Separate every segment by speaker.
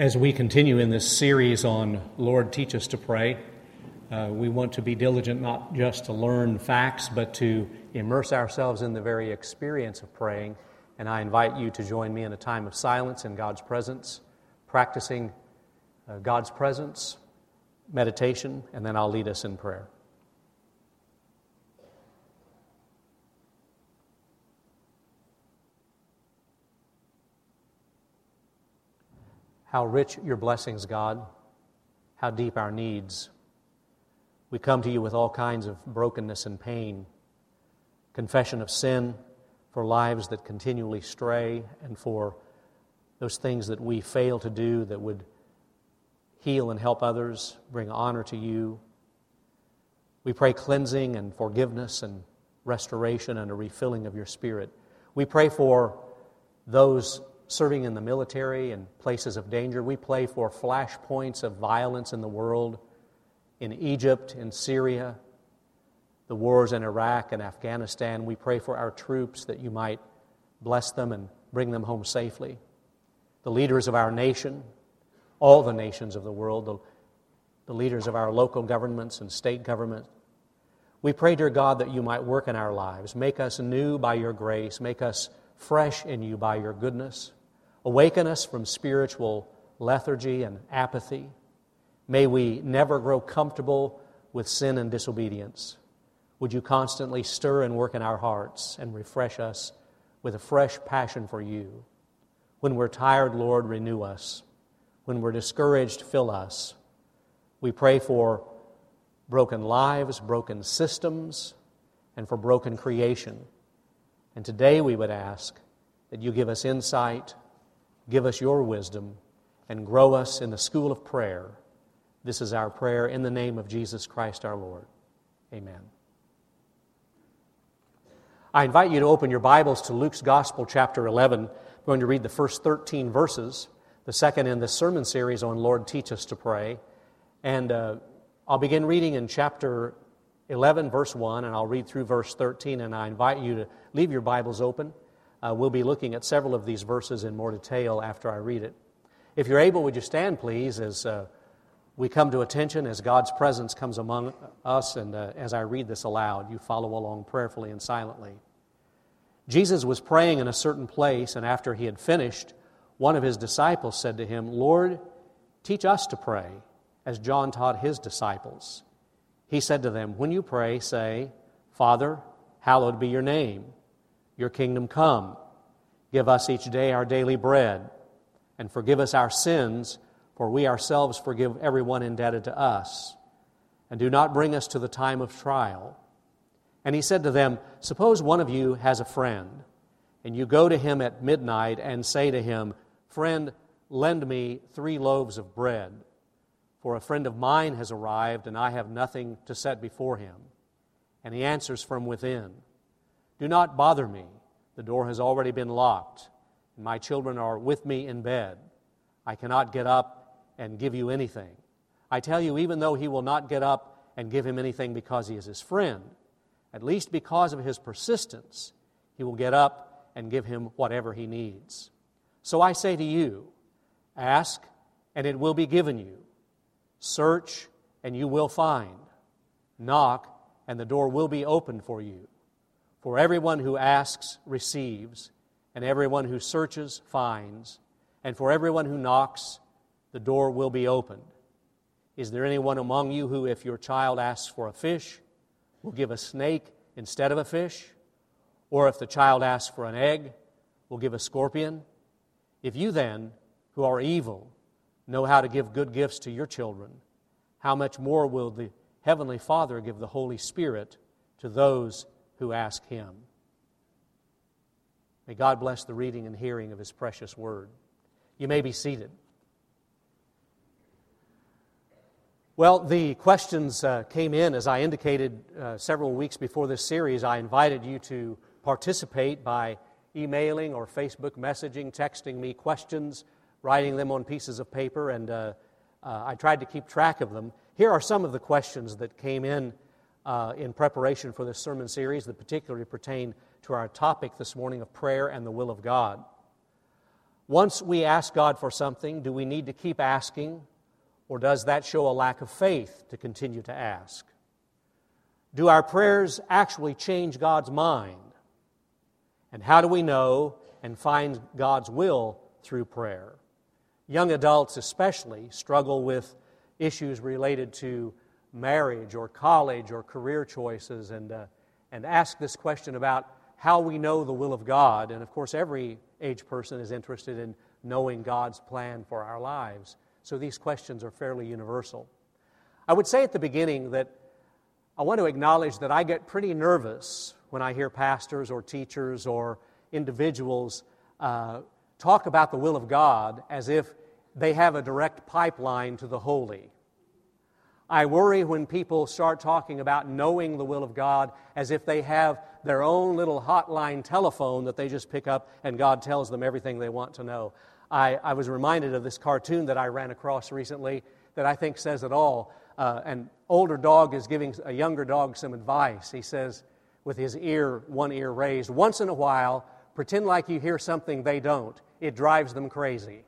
Speaker 1: As we continue in this series on Lord, teach us to pray, uh, we want to be diligent not just to learn facts, but to immerse ourselves in the very experience of praying. And I invite you to join me in a time of silence in God's presence, practicing uh, God's presence, meditation, and then I'll lead us in prayer. How rich your blessings, God. How deep our needs. We come to you with all kinds of brokenness and pain, confession of sin for lives that continually stray, and for those things that we fail to do that would heal and help others, bring honor to you. We pray cleansing and forgiveness and restoration and a refilling of your spirit. We pray for those serving in the military and places of danger. We pray for flashpoints of violence in the world, in Egypt, in Syria, the wars in Iraq and Afghanistan. We pray for our troops that you might bless them and bring them home safely. The leaders of our nation, all the nations of the world, the, the leaders of our local governments and state governments. We pray, dear God, that you might work in our lives. Make us new by your grace. Make us fresh in you by your goodness. Awaken us from spiritual lethargy and apathy. May we never grow comfortable with sin and disobedience. Would you constantly stir and work in our hearts and refresh us with a fresh passion for you? When we're tired, Lord, renew us. When we're discouraged, fill us. We pray for broken lives, broken systems, and for broken creation. And today we would ask that you give us insight Give us your wisdom and grow us in the school of prayer. This is our prayer in the name of Jesus Christ our Lord. Amen. I invite you to open your Bibles to Luke's Gospel, chapter 11. I'm going to read the first 13 verses, the second in this sermon series on Lord, Teach Us to Pray. And uh, I'll begin reading in chapter 11, verse 1, and I'll read through verse 13. And I invite you to leave your Bibles open uh, we'll be looking at several of these verses in more detail after I read it. If you're able, would you stand, please, as uh, we come to attention, as God's presence comes among us, and uh, as I read this aloud, you follow along prayerfully and silently. Jesus was praying in a certain place, and after he had finished, one of his disciples said to him, Lord, teach us to pray, as John taught his disciples. He said to them, When you pray, say, Father, hallowed be your name. Your kingdom come. Give us each day our daily bread, and forgive us our sins, for we ourselves forgive everyone indebted to us. And do not bring us to the time of trial. And he said to them, Suppose one of you has a friend, and you go to him at midnight and say to him, Friend, lend me three loaves of bread, for a friend of mine has arrived, and I have nothing to set before him. And he answers from within, do not bother me. The door has already been locked, and my children are with me in bed. I cannot get up and give you anything. I tell you, even though he will not get up and give him anything because he is his friend, at least because of his persistence, he will get up and give him whatever he needs. So I say to you, ask, and it will be given you. Search, and you will find. Knock, and the door will be opened for you. For everyone who asks receives, and everyone who searches finds, and for everyone who knocks, the door will be opened. Is there anyone among you who, if your child asks for a fish, will give a snake instead of a fish? Or if the child asks for an egg, will give a scorpion? If you then, who are evil, know how to give good gifts to your children, how much more will the Heavenly Father give the Holy Spirit to those who ask him. May God bless the reading and hearing of his precious word. You may be seated. Well, the questions uh, came in, as I indicated uh, several weeks before this series. I invited you to participate by emailing or Facebook messaging, texting me questions, writing them on pieces of paper, and uh, uh I tried to keep track of them. Here are some of the questions that came in uh, in preparation for this sermon series that particularly pertain to our topic this morning of prayer and the will of God. Once we ask God for something, do we need to keep asking, or does that show a lack of faith to continue to ask? Do our prayers actually change God's mind? And how do we know and find God's will through prayer? Young adults, especially, struggle with issues related to marriage or college or career choices and, uh, and ask this question about how we know the will of God. And of course, every age person is interested in knowing God's plan for our lives. So these questions are fairly universal. I would say at the beginning that I want to acknowledge that I get pretty nervous when I hear pastors or teachers or individuals uh, talk about the will of God as if they have a direct pipeline to the holy. I worry when people start talking about knowing the will of God as if they have their own little hotline telephone that they just pick up and God tells them everything they want to know. I, I was reminded of this cartoon that I ran across recently that I think says it all uh, an older dog is giving a younger dog some advice. He says, with his ear, one ear raised, once in a while, pretend like you hear something they don't. It drives them crazy.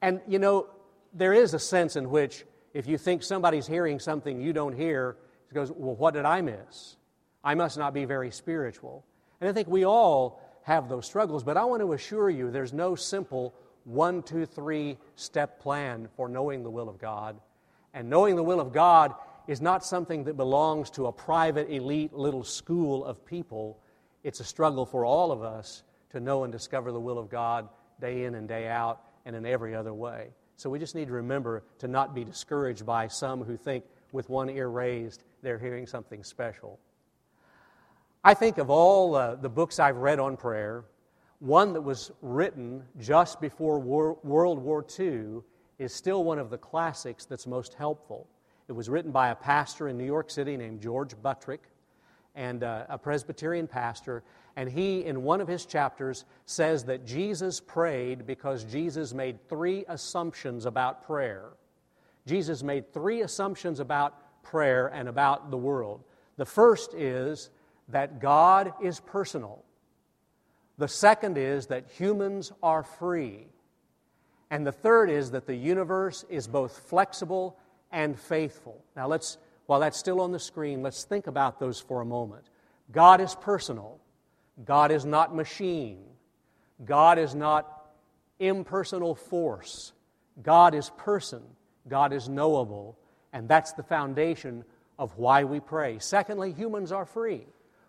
Speaker 1: And you know, there is a sense in which if you think somebody's hearing something you don't hear, it goes, Well, what did I miss? I must not be very spiritual. And I think we all have those struggles, but I want to assure you there's no simple one, two, three step plan for knowing the will of God. And knowing the will of God is not something that belongs to a private, elite little school of people. It's a struggle for all of us to know and discover the will of God day in and day out and in every other way. So we just need to remember to not be discouraged by some who think with one ear raised they're hearing something special. I think of all uh, the books I've read on prayer, one that was written just before War- World War II is still one of the classics that's most helpful. It was written by a pastor in New York City named George Buttrick, and uh, a Presbyterian pastor. And he, in one of his chapters, says that Jesus prayed because Jesus made three assumptions about prayer. Jesus made three assumptions about prayer and about the world. The first is that God is personal. The second is that humans are free. And the third is that the universe is both flexible and faithful. Now, let's, while that's still on the screen, let's think about those for a moment. God is personal, God is not machine, God is not impersonal force. God is person, God is knowable, and that's the foundation of why we pray. Secondly, humans are free.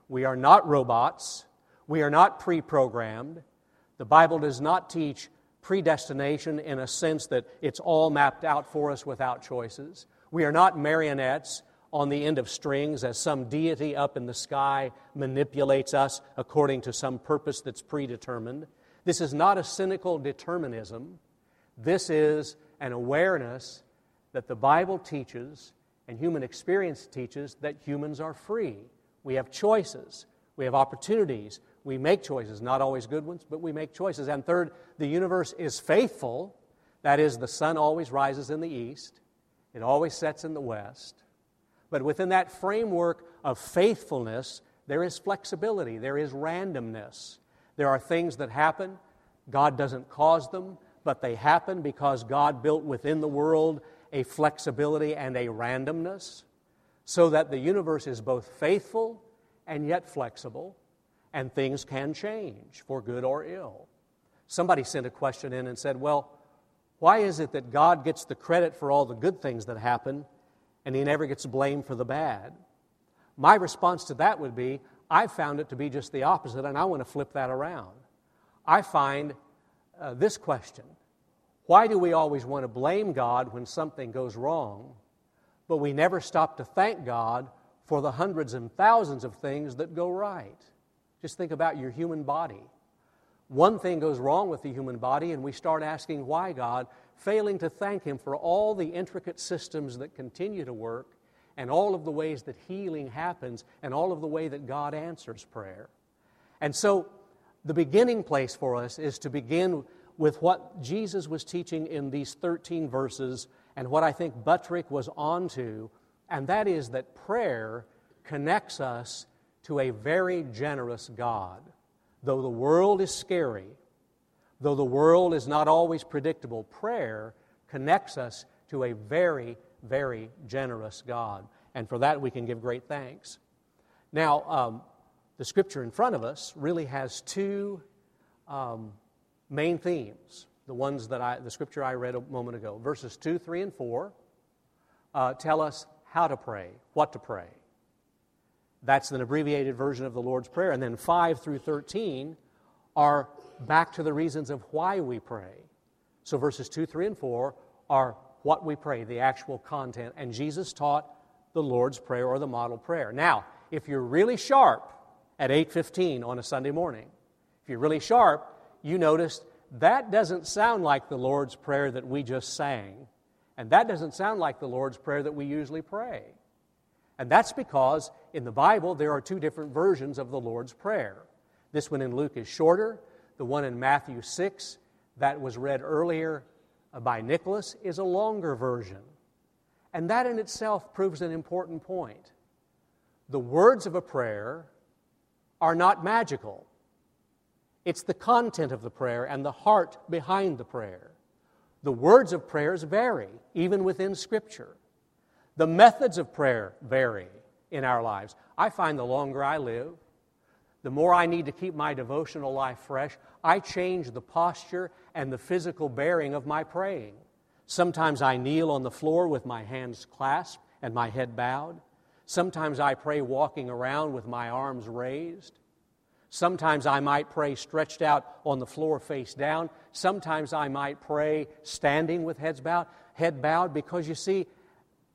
Speaker 1: We are not robots, we are not pre programmed. The Bible does not teach predestination in a sense that it's all mapped out for us without choices. We are not marionettes on the end of strings as some deity up in the sky manipulates us according to some purpose that's predetermined. This is not a cynical determinism. This is an awareness that the Bible teaches and human experience teaches that humans are free. We have choices, we have opportunities, we make choices, not always good ones, but we make choices. And third, the universe is faithful. That is, the sun always rises in the east, it always sets in the west. But within that framework of faithfulness, there is flexibility, there is randomness. There are things that happen, God doesn't cause them, but they happen because God built within the world a flexibility and a randomness so that the universe is both faithful and yet flexible and things can change for good or ill. Somebody sent a question in and said, Well, why is it that God gets the credit for all the good things that happen and he never gets blamed for the bad? My response to that would be, I found it to be just the opposite, and I want to flip that around. I find uh, this question Why do we always want to blame God when something goes wrong, but we never stop to thank God for the hundreds and thousands of things that go right? Just think about your human body. One thing goes wrong with the human body, and we start asking why God, failing to thank Him for all the intricate systems that continue to work and all of the ways that healing happens and all of the way that God answers prayer. And so, the beginning place for us is to begin with what Jesus was teaching in these 13 verses and what I think Buttrick was onto, and that is that prayer connects us to a very generous God. Though the world is scary, Though the world is not always predictable, prayer connects us to a very, very generous God. And for that, we can give great thanks. Now, um, the scripture in front of us really has two um, main themes. The ones that I, the scripture I read a moment ago, verses 2, 3, and 4, uh, tell us how to pray, what to pray. That's an abbreviated version of the Lord's Prayer. And then 5 through 13 are back to the reasons of why we pray. So verses 2, 3, and 4 are what we pray, the actual content. And Jesus taught the Lord's Prayer or the model prayer. Now, if you're really sharp at 8:15 on a Sunday morning, if you're really sharp, you noticed that doesn't sound like the Lord's Prayer that we just sang. And that doesn't sound like the Lord's Prayer that we usually pray. And that's because in the Bible there are two different versions of the Lord's Prayer. This one in Luke is shorter, the one in Matthew 6 that was read earlier by Nicholas is a longer version. And that in itself proves an important point. The words of a prayer are not magical. It's the content of the prayer and the heart behind the prayer. The words of prayers vary, even within Scripture. The methods of prayer vary in our lives. I find the longer I live, the more I need to keep my devotional life fresh, I change the posture and the physical bearing of my praying. Sometimes I kneel on the floor with my hands clasped and my head bowed. Sometimes I pray walking around with my arms raised. Sometimes I might pray stretched out on the floor face down. Sometimes I might pray standing with heads bowed, head bowed because you see,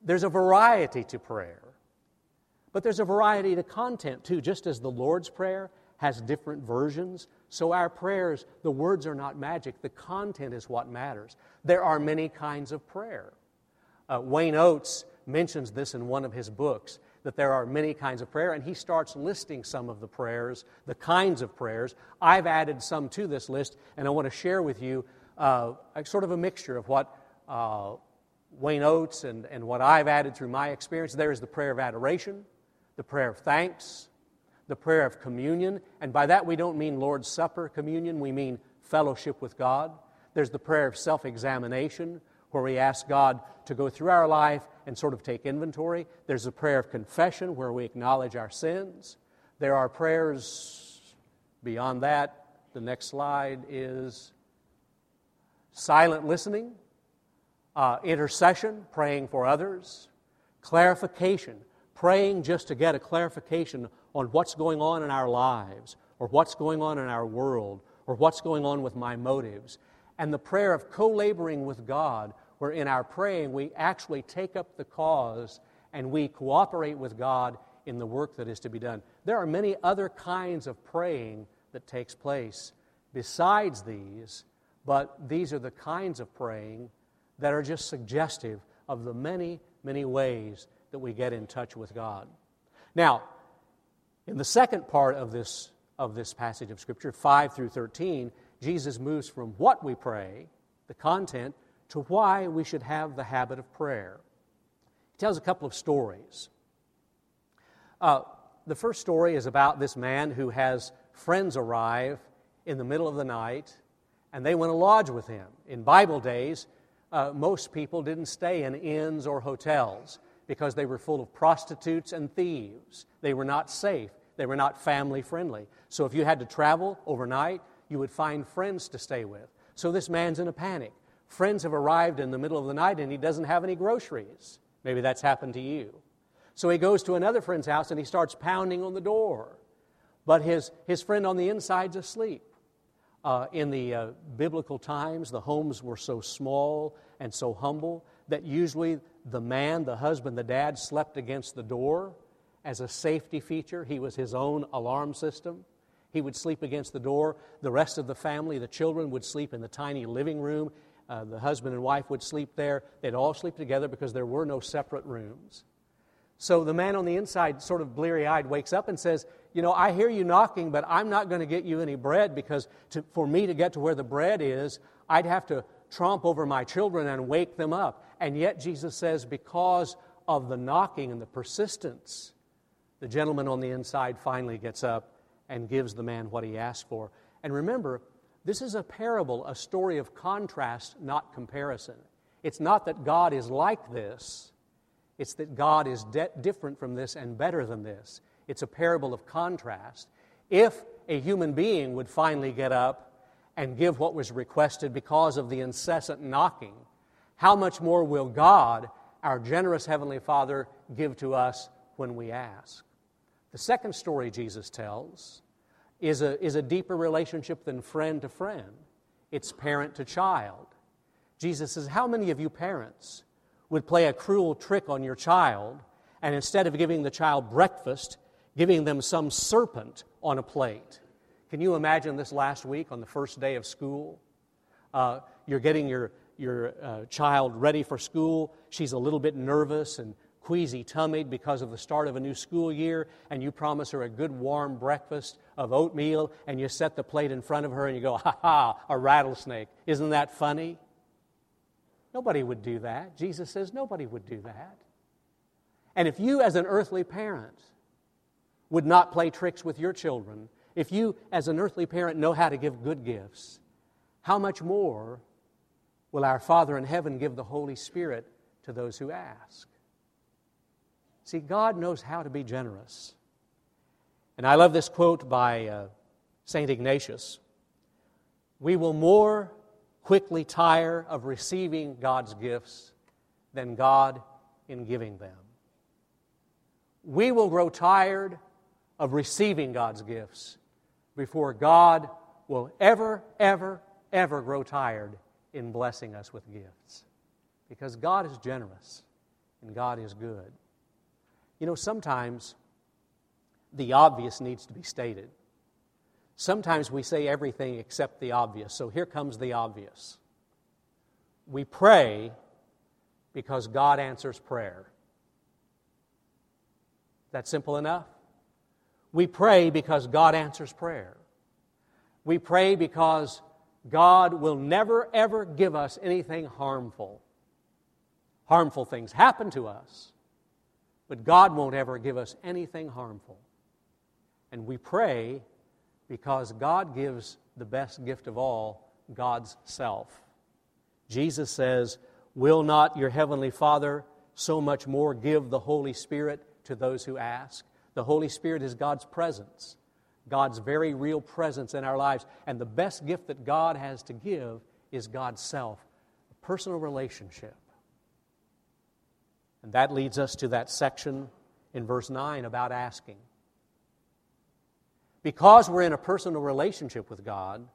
Speaker 1: there's a variety to prayer. But there's a variety to content too, just as the Lord's Prayer has different versions. So our prayers, the words are not magic, the content is what matters. There are many kinds of prayer. Uh, Wayne Oates mentions this in one of his books that there are many kinds of prayer, and he starts listing some of the prayers, the kinds of prayers. I've added some to this list, and I want to share with you uh, sort of a mixture of what uh, Wayne Oates and, and what I've added through my experience. There is the prayer of adoration the prayer of thanks, the prayer of communion, and by that we don't mean Lord's Supper communion, we mean fellowship with God. There's the prayer of self examination, where we ask God to go through our life and sort of take inventory. There's a prayer of confession, where we acknowledge our sins. There are prayers beyond that. The next slide is silent listening, uh, intercession, praying for others, clarification, praying just to get a clarification on what's going on in our lives, or what's going on in our world, or what's going on with my motives. And the prayer of co laboring with God, where in our praying we actually take up the cause and we cooperate with God in the work that is to be done. There are many other kinds of praying that takes place besides these, but these are the kinds of praying that are just suggestive of the many, many ways that we get in touch with God. Now, in the second part of this, of this passage of Scripture, 5 through 13, Jesus moves from what we pray, the content, to why we should have the habit of prayer. He tells a couple of stories. Uh, the first story is about this man who has friends arrive in the middle of the night and they want to lodge with him. In Bible days, uh, most people didn't stay in inns or hotels because they were full of prostitutes and thieves. They were not safe. They were not family friendly. So if you had to travel overnight, you would find friends to stay with. So this man's in a panic. Friends have arrived in the middle of the night and he doesn't have any groceries. Maybe that's happened to you. So he goes to another friend's house and he starts pounding on the door. But his, his friend on the inside's asleep. Uh, in the uh, biblical times, the homes were so small and so humble that usually the man, the husband, the dad slept against the door as a safety feature. He was his own alarm system. He would sleep against the door. The rest of the family, the children, would sleep in the tiny living room. Uh, the husband and wife would sleep there. They'd all sleep together because there were no separate rooms. So the man on the inside, sort of bleary eyed, wakes up and says, You know, I hear you knocking, but I'm not going to get you any bread because to, for me to get to where the bread is, I'd have to tromp over my children and wake them up. And yet, Jesus says, because of the knocking and the persistence, the gentleman on the inside finally gets up and gives the man what he asked for. And remember, This is a parable, a story of contrast, not comparison. It's not that God is like this, it's that God is de- different from this and better than this. It's a parable of contrast. If a human being would finally get up and give what was requested because of the incessant knocking, how much more will God, our generous Heavenly Father, give to us when we ask? The second story Jesus tells is a, is a deeper relationship than friend to friend, it's parent to child. Jesus says, How many of you parents would play a cruel trick on your child and instead of giving the child breakfast, giving them some serpent on a plate? Can you imagine this last week on the first day of school? Uh, you're getting your, your uh, child ready for school. She's a little bit nervous and queasy tummied because of the start of a new school year, and you promise her a good warm breakfast of oatmeal, and you set the plate in front of her and you go, ha ha, a rattlesnake. Isn't that funny? Nobody would do that. Jesus says nobody would do that. And if you, as an earthly parent, would not play tricks with your children, if you, as an earthly parent, know how to give good gifts, how much more will our Father in heaven give the Holy Spirit to those who ask? See, God knows how to be generous. And I love this quote by uh, St. Ignatius We will more quickly tire of receiving God's gifts than God in giving them. We will grow tired of receiving God's gifts before God will ever, ever, ever grow tired in blessing us with gifts. Because God is generous and God is good. You know, sometimes the obvious needs to be stated. Sometimes we say everything except the obvious. So here comes the obvious. We pray because God answers prayer. That simple enough? We pray because God answers prayer. We pray because God will never, ever give us anything harmful. Harmful things happen to us, but God won't ever give us anything harmful. And we pray because God gives the best gift of all, God's self. Jesus says, Will not your heavenly Father so much more give the Holy Spirit to those who ask? The Holy Spirit is God's presence, God's very real presence in our lives. And the best gift that God has to give is God's self, a personal relationship. And that leads us to that section in verse 9 about asking. Because we're in a personal relationship with God,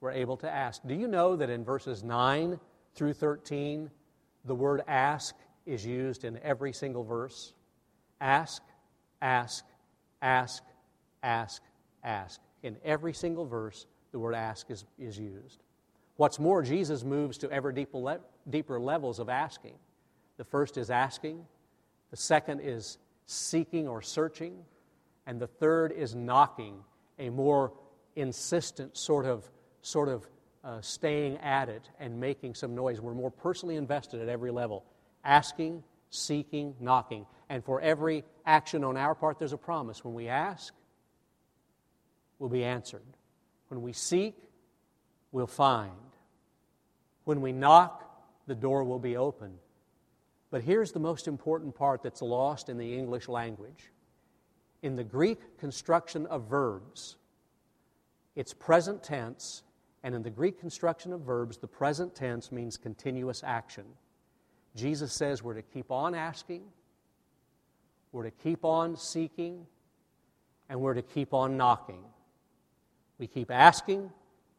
Speaker 1: we're able to ask. Do you know that in verses 9 through 13, the word ask is used in every single verse? Ask, ask, ask, ask, ask. In every single verse, the word ask is, is used. What's more, Jesus moves to ever deeper, le- deeper levels of asking. The first is asking, the second is seeking or searching, and the third is knocking, a more insistent sort of, sort of uh, staying at it and making some noise. We're more personally invested at every level. Asking, seeking, knocking. And for every action on our part, there's a promise. When we ask, we'll be answered. When we seek, we'll find. When we knock, the door will be open. But here's the most important part that's lost in the English language. In the Greek construction of verbs, it's present tense, and in the Greek construction of verbs, the present tense means continuous action. Jesus says we're to keep on asking, we're to keep on seeking, and we're to keep on knocking. We keep asking,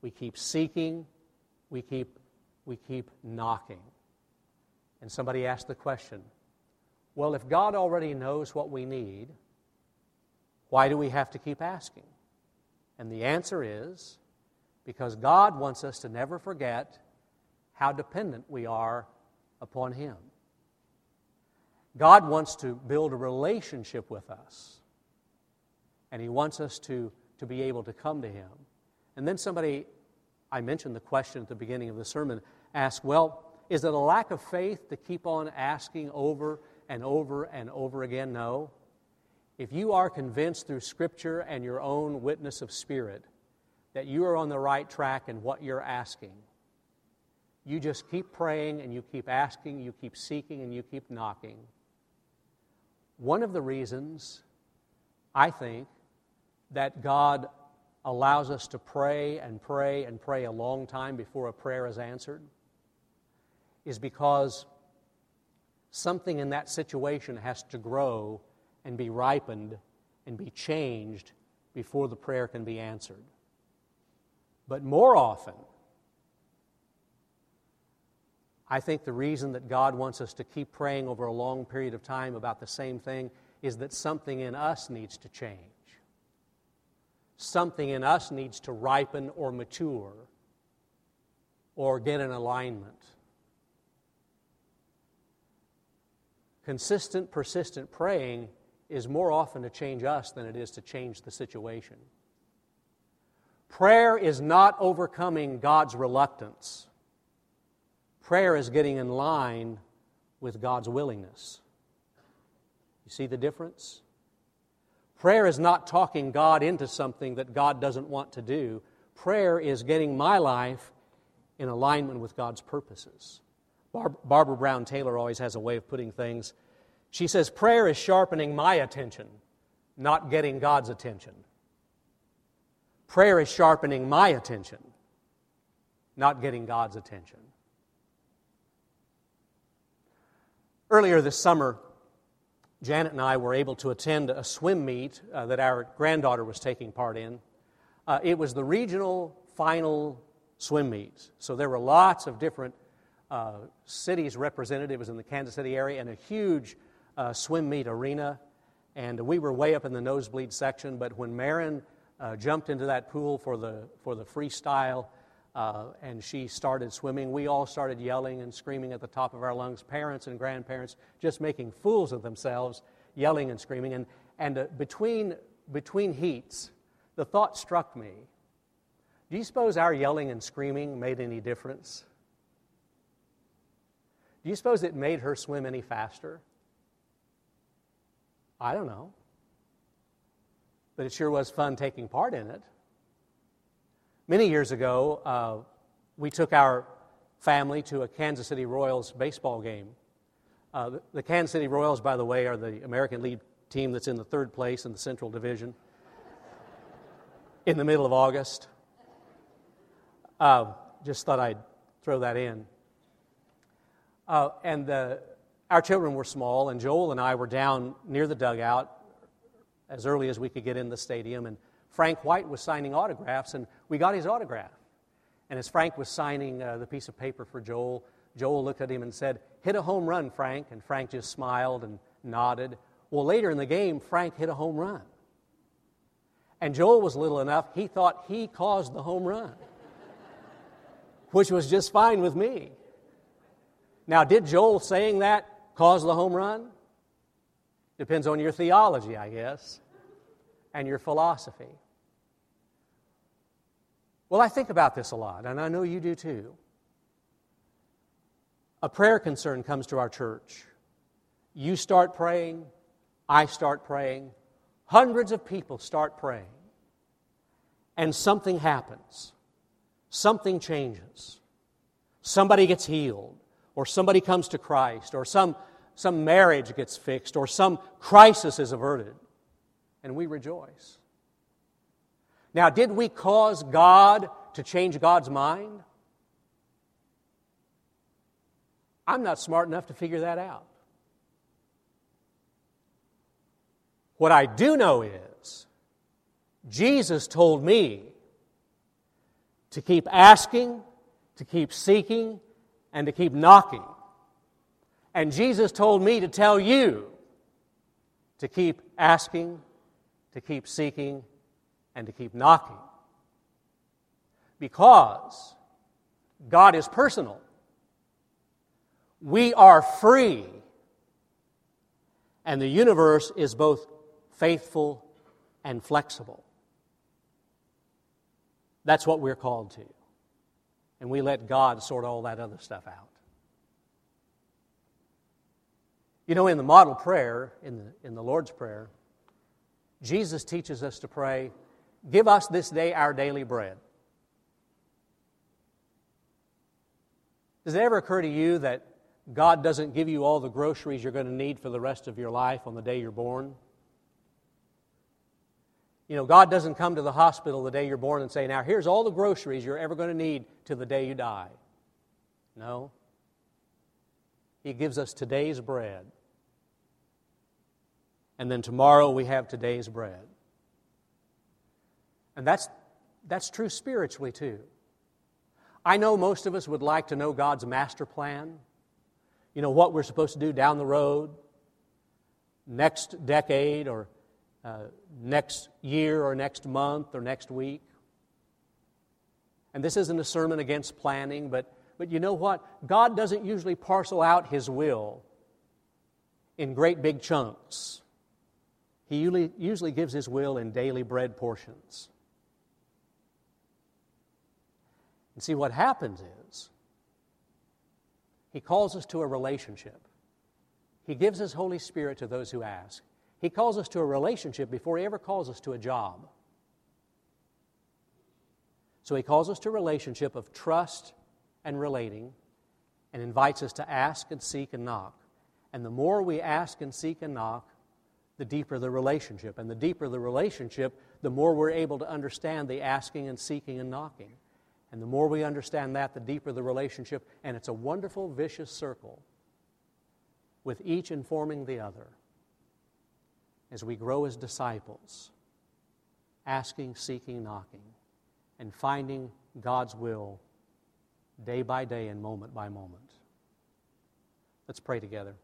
Speaker 1: we keep seeking, we keep, we keep knocking. And somebody asked the question well, if God already knows what we need, why do we have to keep asking? And the answer is because God wants us to never forget how dependent we are upon Him. God wants to build a relationship with us, and He wants us to, to be able to come to Him. And then somebody, I mentioned the question at the beginning of the sermon, asked, Well, is it a lack of faith to keep on asking over and over and over again? No. If you are convinced through Scripture and your own witness of Spirit that you are on the right track in what you're asking. You just keep praying and you keep asking, you keep seeking, and you keep knocking. One of the reasons, I think, that God allows us to pray and pray and pray a long time before a prayer is answered is because something in that situation has to grow and be ripened and be changed before the prayer can be answered. But more often, I think the reason that God wants us to keep praying over a long period of time about the same thing is that something in us needs to change. Something in us needs to ripen or mature or get in alignment. Consistent, persistent praying is more often to change us than it is to change the situation. Prayer is not overcoming God's reluctance. Prayer is getting in line with God's willingness. You see the difference? Prayer is not talking God into something that God doesn't want to do. Prayer is getting my life in alignment with God's purposes. Bar- Barbara Brown Taylor always has a way of putting things. She says, Prayer is sharpening my attention, not getting God's attention. Prayer is sharpening my attention, not getting God's attention. Earlier this summer, Janet and I were able to attend a swim meet uh, that our granddaughter was taking part in. Uh, it was the regional final swim meet. So there were lots of different uh, cities represented. It was in the Kansas City area and a huge uh, swim meet arena. And we were way up in the nosebleed section, but when Marin uh, jumped into that pool for the, for the freestyle, uh, and she started swimming. We all started yelling and screaming at the top of our lungs, parents and grandparents just making fools of themselves, yelling and screaming. And, and uh, between, between heats, the thought struck me do you suppose our yelling and screaming made any difference? Do you suppose it made her swim any faster? I don't know but it sure was fun taking part in it. Many years ago, uh, we took our family to a Kansas City Royals baseball game. Uh, the, Kansas City Royals, by the way, are the American League team that's in the third place in the Central Division in the middle of August. Uh, just thought I'd throw that in. Uh, and the, our children were small, and Joel and I were down near the dugout as early as we could get in the stadium. And Frank White was signing autographs, and we got his autograph. And as Frank was signing uh, the piece of paper for Joel, Joel looked at him and said, Hit a home run, Frank. And Frank just smiled and nodded. Well, later in the game, Frank hit a home run. And Joel was little enough, he thought he caused the home run, which was just fine with me. Now, did Joel saying that cause the home run? Depends on your theology, I guess, and your philosophy. Well, I think about this a lot, and I know you do too. A prayer concern comes to our church. You start praying, I start praying, hundreds of people start praying, and something happens. Something changes. Somebody gets healed, or somebody comes to Christ, or some some marriage gets fixed or some crisis is averted, and we rejoice. Now, did we cause God to change God's mind? I'm not smart enough to figure that out. What I do know is Jesus told me to keep asking, to keep seeking, and to keep knocking. And Jesus told me to tell you to keep asking, to keep seeking, and to keep knocking. Because God is personal. We are free. And the universe is both faithful and flexible. That's what we're called to. And we let God sort all that other stuff out. You know, in the model prayer, in the, in the Lord's Prayer, Jesus teaches us to pray, Give us this day our daily bread. Does it ever occur to you that God doesn't give you all the groceries you're going to need for the rest of your life on the day you're born? You know, God doesn't come to the hospital the day you're born and say, Now, here's all the groceries you're ever going to need till the day you die. No. He gives us today's bread. And then tomorrow we have today's bread. And that's, that's true spiritually, too. I know most of us would like to know God's master plan, you know, what we're supposed to do down the road, next decade, or uh, next year or next month or next week. And this isn't a sermon against planning, but, but you know what? God doesn't usually parcel out His will in great big chunks. He usually, gives His will in daily bread portions. And see, what happens is He calls us to a relationship. He gives His Holy Spirit to those who ask. He calls us to a relationship before He ever calls us to a job. So He calls us to a relationship of trust and relating and invites us to ask and seek and knock. And the more we ask and seek and knock, the deeper the relationship. And the deeper the relationship, the more we're able to understand the asking and seeking and knocking. And the more we understand that, the deeper the relationship. And it's a wonderful, vicious circle with each informing the other as we grow as disciples, asking, seeking, knocking, and finding God's will day by day and moment by moment. Let's pray together.